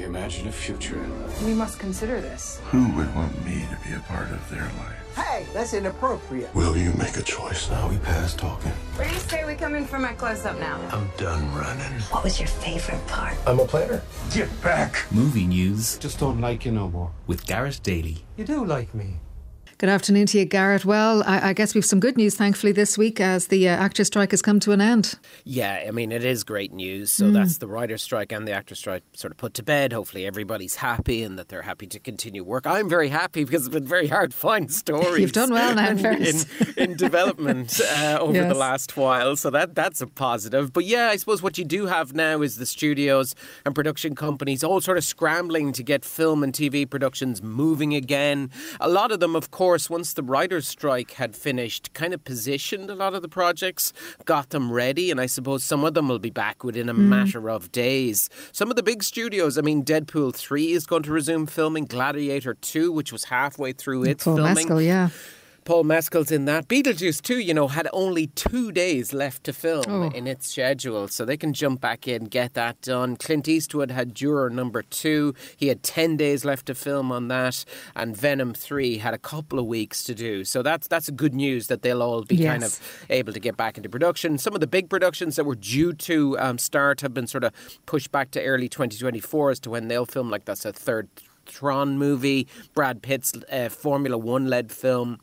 We imagine a future. We must consider this. Who would want me to be a part of their life? Hey, that's inappropriate. Will you make a choice now? We past talking. Where do you say we come in for my close up now? I'm done running. What was your favorite part? I'm a planner. Get back. Movie news Just don't like you no more. with Garrett Daly. You do like me. Good afternoon to you, Garrett. Well, I, I guess we've some good news, thankfully, this week as the uh, actor strike has come to an end. Yeah, I mean, it is great news. So that's the writer's strike and the actor's strike sort of put to bed. Hopefully, everybody's happy and that they're happy to continue work. I'm very happy because it's been very hard to find stories. You've done well now, in in, in development uh, over Yes. the last while. So that that's a positive. But yeah, I suppose what you do have now is the studios and production companies all sort of scrambling to get film and TV productions moving again. A lot of them, of course, once the writer's strike had finished, kind of positioned a lot of the projects, got them ready, and I suppose some of them will be back within a matter of days. Some of the big studios, I mean, Deadpool 3 is going to resume filming, Gladiator 2, which was halfway through its Paul filming. Mescal, yeah. Paul Mescal's in that. Beetlejuice 2, you know, had only two days left to film Oh. in its schedule, so they can jump back in, get that done. Clint Eastwood had Juror number two. He had 10 days left to film on that. And Venom 3 had a couple of weeks to do. So that's that's good news that they'll all be kind of able to get back into production. Some of the big productions that were due to um, start have been sort of pushed back to early 2024 as to when they'll film. Like that's a third Tron movie, Brad Pitt's uh, Formula One led film.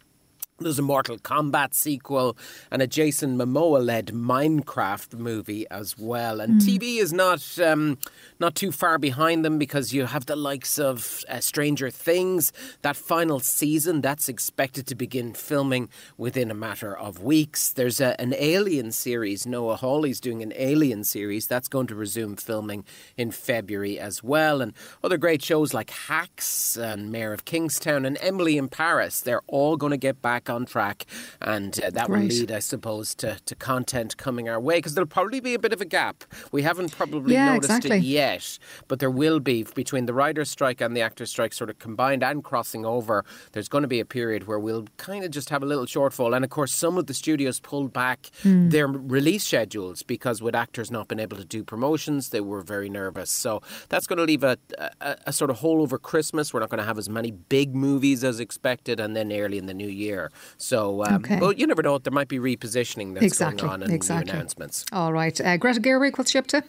There's a Mortal Kombat sequel and a Jason Momoa led Minecraft movie as well. And TV is not um, not too far behind them because you have the likes of uh, Stranger Things. That final season that's expected to begin filming within a matter of weeks. There's a, an Alien series. Noah Hawley's doing an Alien series that's going to resume filming in February as well. And other great shows like Hacks and Mayor of Kingstown and Emily in Paris. They're all going to get back on track, and uh, that will lead, I suppose, to, to content coming our way because there'll probably be a bit of a gap. We haven't probably Yeah, noticed exactly. it yet, but there will be between the writer's strike and the actor's strike sort of combined and crossing over. There's going to be a period where we'll kind of just have a little shortfall, and of course, some of the studios pulled back Hmm. their release schedules because with actors not being able to do promotions, they were very nervous. So that's going to leave a, a, a sort of hole over Christmas. We're not going to have as many big movies as expected, and then early in the new year. So, um, Okay. but you never know. There might be repositioning that's Exactly, going on and exactly. new announcements. All right. Uh, Greta Gerwig, what's she up to?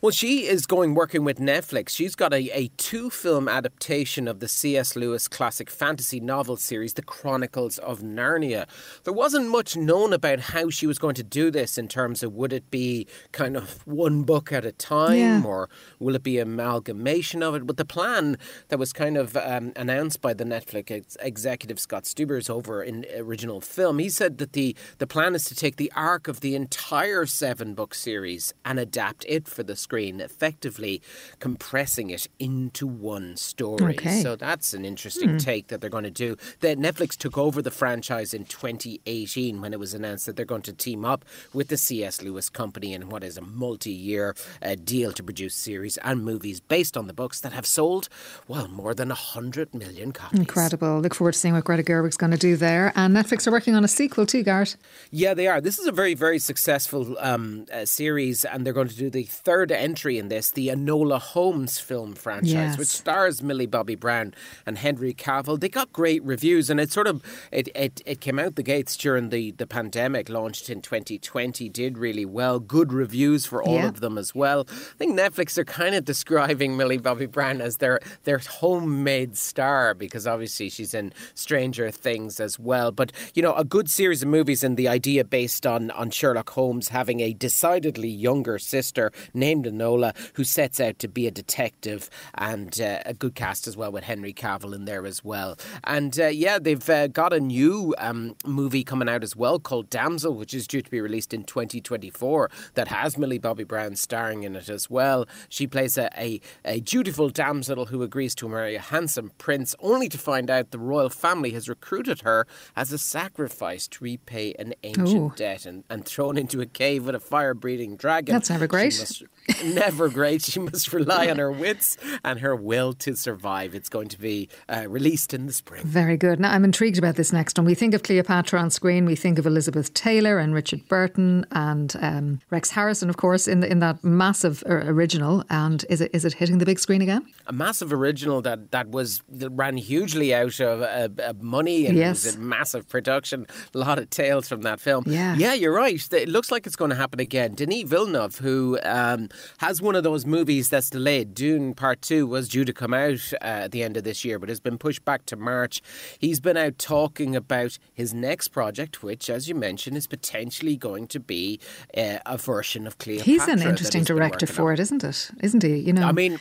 Well, she is going working with Netflix. She's got a, a two film adaptation of the C.S. Lewis classic fantasy novel series, The Chronicles of Narnia. There wasn't much known about how she was going to do this in terms of would it be kind of one book at a time Yeah. or will it be an amalgamation of it? But the plan that was kind of um, announced by the Netflix ex- executive Scott Stubers over in original film, he said that the, the plan is to take the arc of the entire seven book series and adapt it for the screen, effectively compressing it into one story. Okay. So that's an interesting take that they're going to do. That Netflix took over the franchise in 2018 when it was announced that they're going to team up with the C.S. Lewis Company in what is a multi-year uh, deal to produce series and movies based on the books that have sold, well, more than 100 million copies. Incredible. Look forward to seeing what Greta Gerwig's going to do there. And Netflix are working on a sequel too, Garrett. Yeah, they are. This is a very, very successful um, uh, series, and they're going to do the third entry in this, the Enola Holmes film franchise, Yes. which stars Millie Bobby Brown and Henry Cavill. They got great reviews, and it sort of it, it, it came out the gates during the, the pandemic, launched in 2020, did really well. Good reviews for all Yeah. of them as well. I think Netflix are kind of describing Millie Bobby Brown as their their homemade star because obviously she's in Stranger Things as well. But you know, a good series of movies and the idea based on on Sherlock Holmes having a decidedly younger sister named Enola who sets out to be a detective, and uh, a good cast as well with Henry Cavill in there as well. And uh, yeah, they've uh, got a new um, movie coming out as well called Damsel, which is due to be released in 2024. That has Millie Bobby Brown starring in it as well. She plays a, a, a dutiful damsel who agrees to marry a handsome prince, only to find out the royal family has recruited her as a sacrifice to repay an ancient Ooh. debt and, and thrown into a cave with a fire breathing dragon. That's never She must never great. She must rely on her wits and her will to survive. It's going to be uh, released in the spring. Very good. Now, I'm intrigued about this next one. We think of Cleopatra on screen, we think of Elizabeth Taylor and Richard Burton and um, Rex Harrison, of course, in, the, in that massive uh, original. And is it is it hitting the big screen again? A massive original that, that was that ran hugely out of uh, uh, money and Yes. was a massive production. A lot of tales from that film. Yeah. yeah, you're right. It looks like it's going to happen again. Denis Villeneuve, who um, has one of those movies that's delayed, Dune Part Two, was due to come out uh, at the end of this year, but has been pushed back to March. He's been out talking about his next project, which, as you mentioned, is potentially going to be uh, a version of Cleopatra. He's an interesting director for on. it, isn't it? Isn't he? You know, I mean,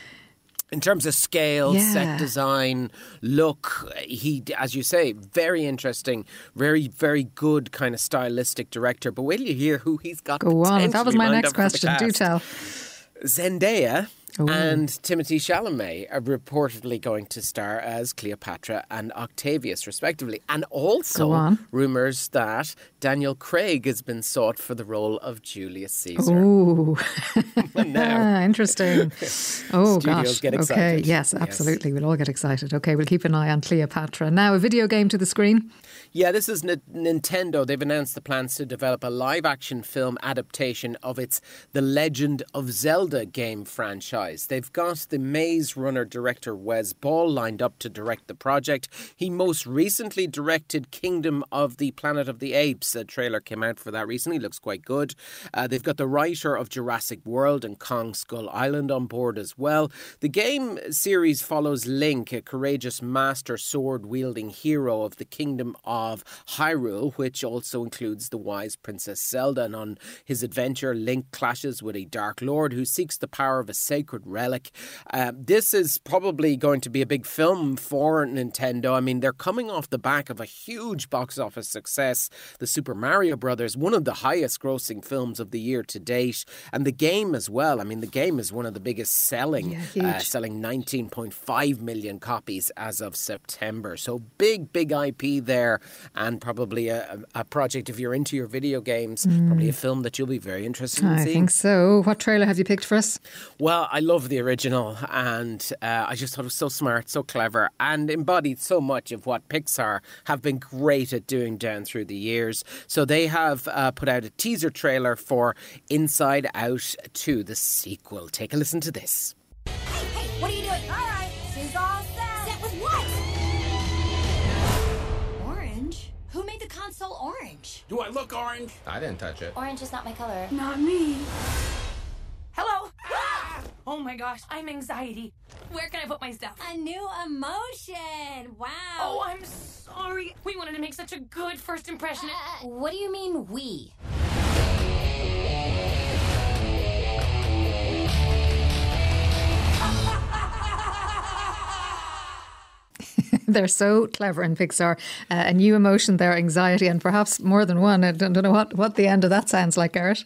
in terms of scale, Yeah. set design, look, he, as you say, very interesting, very, very good kind of stylistic director. But wait till you hear who he's got. go on. That was my next up for the question. Do tell. Zendaya Ooh. and Timothée Chalamet are reportedly going to star as Cleopatra and Octavius, respectively. And also rumours that Daniel Craig has been sought for the role of Julius Caesar. Ooh. Now- Ah, interesting. Oh, gosh. get Okay. excited. Yes, Yes. absolutely. We'll all get excited. Okay, we'll keep an eye on Cleopatra. Now, a video game to the screen. Yeah, this is N- Nintendo. They've announced the plans to develop a live action film adaptation of its The Legend of Zelda game franchise. They've got the Maze Runner director Wes Ball lined up to direct the project. He most recently directed Kingdom of the Planet of the Apes. A trailer came out for that recently. Looks quite good. Uh, they've got the writer of Jurassic World and Kong Skull Island on board as well. The game series follows Link, a courageous master sword wielding hero of the Kingdom of Hyrule, which also includes the wise Princess Zelda. And on his adventure, Link clashes with a Dark Lord who seeks the power of a sacred relic. Uh, this is probably going to be a big film for Nintendo. I mean, they're coming off the back of a huge box office success. The Super Mario Brothers, one of the highest grossing films of the year to date. And the game as well. I mean, the game is one of the biggest selling, Yeah, uh, selling 19.5 million copies as of September. So big, big IP there, and probably a, a project if you're into your video games, probably a film that you'll be very interested in Mm. I seeing. think so. What trailer have you picked for us? Well, I love the original, and uh, I just thought it was so smart, so clever, and embodied so much of what Pixar have been great at doing down through the years. So they have uh, put out a teaser trailer for Inside Out 2, the sequel. Take a listen to this. Hey, what are you doing? All right, she's all set. Set with what? Orange? Who made the console orange? Do I look orange? I didn't touch it. Orange is not my color. Not me. Hello. Oh my gosh, I'm anxiety. Where can I put my stuff? A new emotion. Wow. Oh, I'm sorry. We wanted to make such a good first impression. Uh, what do you mean we? They're so clever in Pixar. Uh, a new emotion there, anxiety, and perhaps more than one. I don't, don't know what, what the end of that sounds like, Garrett.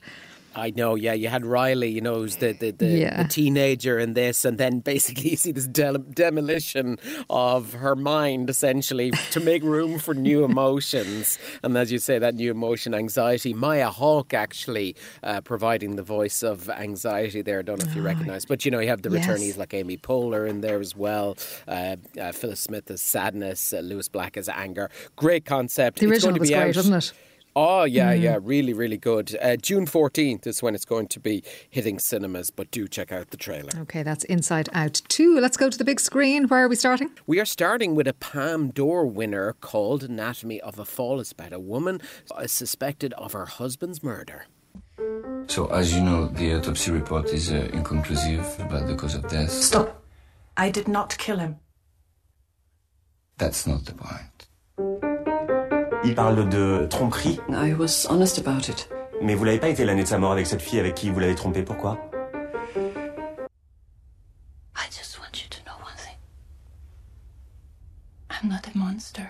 I know, yeah. You had Riley, you know, who's the the, the, Yeah. the teenager in this, and then basically you see this del- demolition of her mind, essentially, to make room for new emotions. And as you say, that new emotion, anxiety. Maya Hawke actually uh, providing the voice of anxiety there. I don't know if you recognise, but you know, you have the Yes. returnees like Amy Poehler in there as well. Uh, uh, Phyllis Smith as sadness, uh, Lewis Black as anger. Great concept. The It's going original to was be great, out- wasn't it? Oh, yeah, yeah, really, really good. Uh, June 14th is when it's going to be hitting cinemas, but do check out the trailer. Okay, that's Inside Out 2. Let's go to the big screen. Where are we starting? We are starting with a Palme d'Or winner called Anatomy of a Fall. It's about a woman uh, suspected of her husband's murder. So, as you know, the autopsy report is uh, inconclusive about the cause of death. Stop. I did not kill him. That's not the point. Il parle de tromperie, I was honest about it. mais vous l'avez pas été l'année de sa mort avec cette fille avec qui vous l'avez trompé, pourquoi? I just want you to know one thing. I'm not a monster.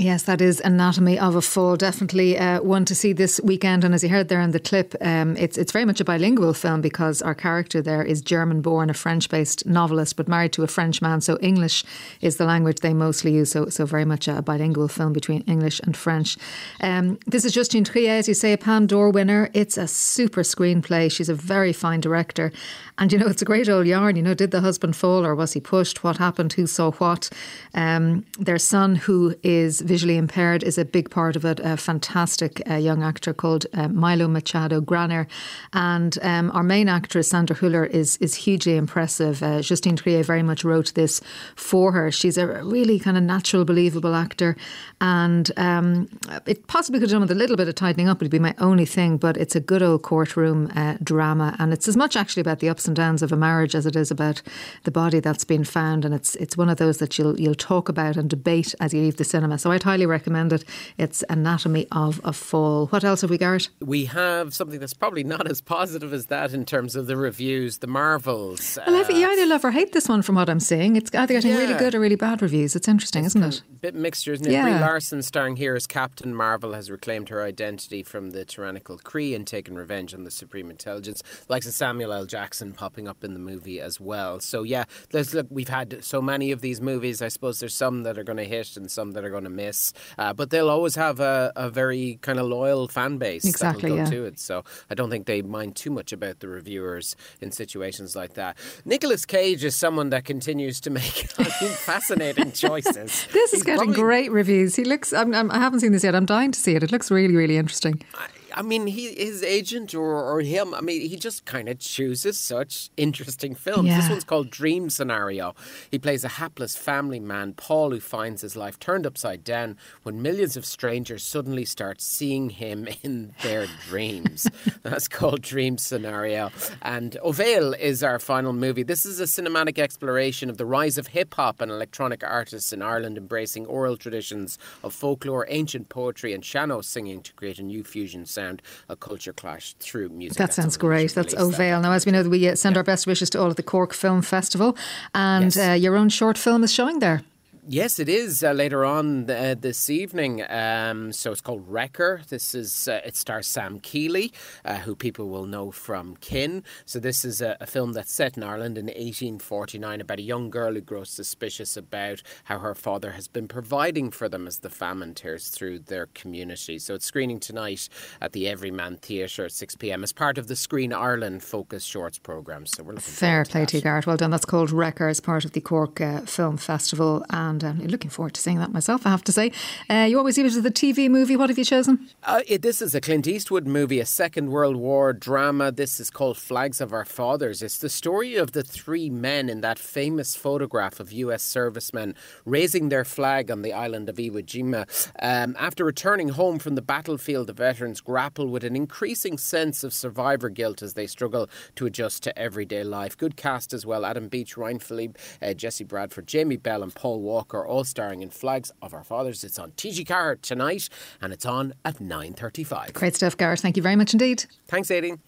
Yes, that is Anatomy of a Fall. Definitely uh, one to see this weekend. And as you heard there in the clip, um, it's it's very much a bilingual film because our character there is German born, a French based novelist, but married to a French man. So English is the language they mostly use. So, so very much a bilingual film between English and French. Um, this is Justine Triet, as you say, a Palme d'Or winner. It's a super screenplay. She's a very fine director. And you know, it's a great old yarn. You know, did the husband fall or was he pushed? What happened? Who saw what? Um, their son, who is visually impaired, is a big part of it. A fantastic uh, young actor called uh, Milo Machado Graner. And um, our main actress, Sandra Hüller, is, is hugely impressive. Uh, Justine Triet very much wrote this for her. She's a really kind of natural, believable actor. And um, it possibly could have done with a little bit of tightening up, It'd be my only thing, but it's a good old courtroom uh, drama. And it's as much actually about the ups and downs of a marriage as it is about the body that's been found. And it's it's one of those that you'll you'll talk about and debate as you leave the cinema. So I'd highly recommend it. It's Anatomy of a Fall. What else have we, Garrett? We have something that's probably not as positive as that in terms of the reviews. The Marvels. Well, uh, you either love or hate this one from what I'm seeing. It's either getting yeah. really good or really bad reviews. It's interesting, it's isn't it? A bit mixture, isn't it? Yeah. Brie Larson, starring here as Captain Marvel, has reclaimed her identity from the tyrannical Kree and taken revenge on the Supreme Intelligence. Likes of Samuel L. Jackson popping up in the movie as well. So yeah, look, we've had so many of these movies. I suppose there's some that are going to hit and some that are going to miss, uh, but they'll always have a, a very kind of loyal fan base exactly, that'll go yeah. to it. So I don't think they mind too much about the reviewers in situations like that. Nicolas Cage is someone that continues to make fascinating choices. this is He's getting probably, great reviews. He looks. I'm, I'm, I have not seen this yet. I'm dying to see it. It looks really, really interesting. I, I mean, he his agent or, or him. I mean, he just kind of chooses such interesting films. Yeah. This one's called Dream Scenario. He plays a hapless family man, Paul, who finds his life turned upside down when millions of strangers suddenly start seeing him in their dreams. That's called Dream Scenario. And Ovail is our final movie. This is a cinematic exploration of the rise of hip hop and electronic artists in Ireland, embracing oral traditions of folklore, ancient poetry, and sean-nós singing to create a new fusion sound, a culture clash through music. That sounds great. That's Ovail. Now, as we know, we uh, send yeah. our best wishes to all of the Cork Film Festival, and yes. uh, your own short film is showing there. Yes, it is uh, later on uh, this evening. Um, so it's called Wrecker. This is uh, it stars Sam Keeley, uh, who people will know from Kin. So this is a, a, film that's set in Ireland in 1849 about a young girl who grows suspicious about how her father has been providing for them as the famine tears through their community. So it's screening tonight at the Everyman Theatre at 6 p.m. as part of the Screen Ireland Focus Shorts programme. So we're looking fair play to you, Garrett. Well done. That's called Wrecker as part of the Cork uh, Film Festival and and I'm looking forward to seeing that myself, I have to say. Uh, you always leave it to the TV movie. What have you chosen? Uh, it, this is a Clint Eastwood movie, a Second World War drama. This is called Flags of Our Fathers. It's the story of the three men in that famous photograph of US servicemen raising their flag on the island of Iwo Jima. Um, after returning home from the battlefield, the veterans grapple with an increasing sense of survivor guilt as they struggle to adjust to everyday life. Good cast as well Adam Beach, Ryan Phillippe, uh, Jesse Bradford, Jamie Bell, and Paul Walker. Walker, all starring in Flags of Our Fathers. It's on TG4 tonight and it's on at 9.35. Great stuff, Gareth. Thank you very much indeed. Thanks, Aideen.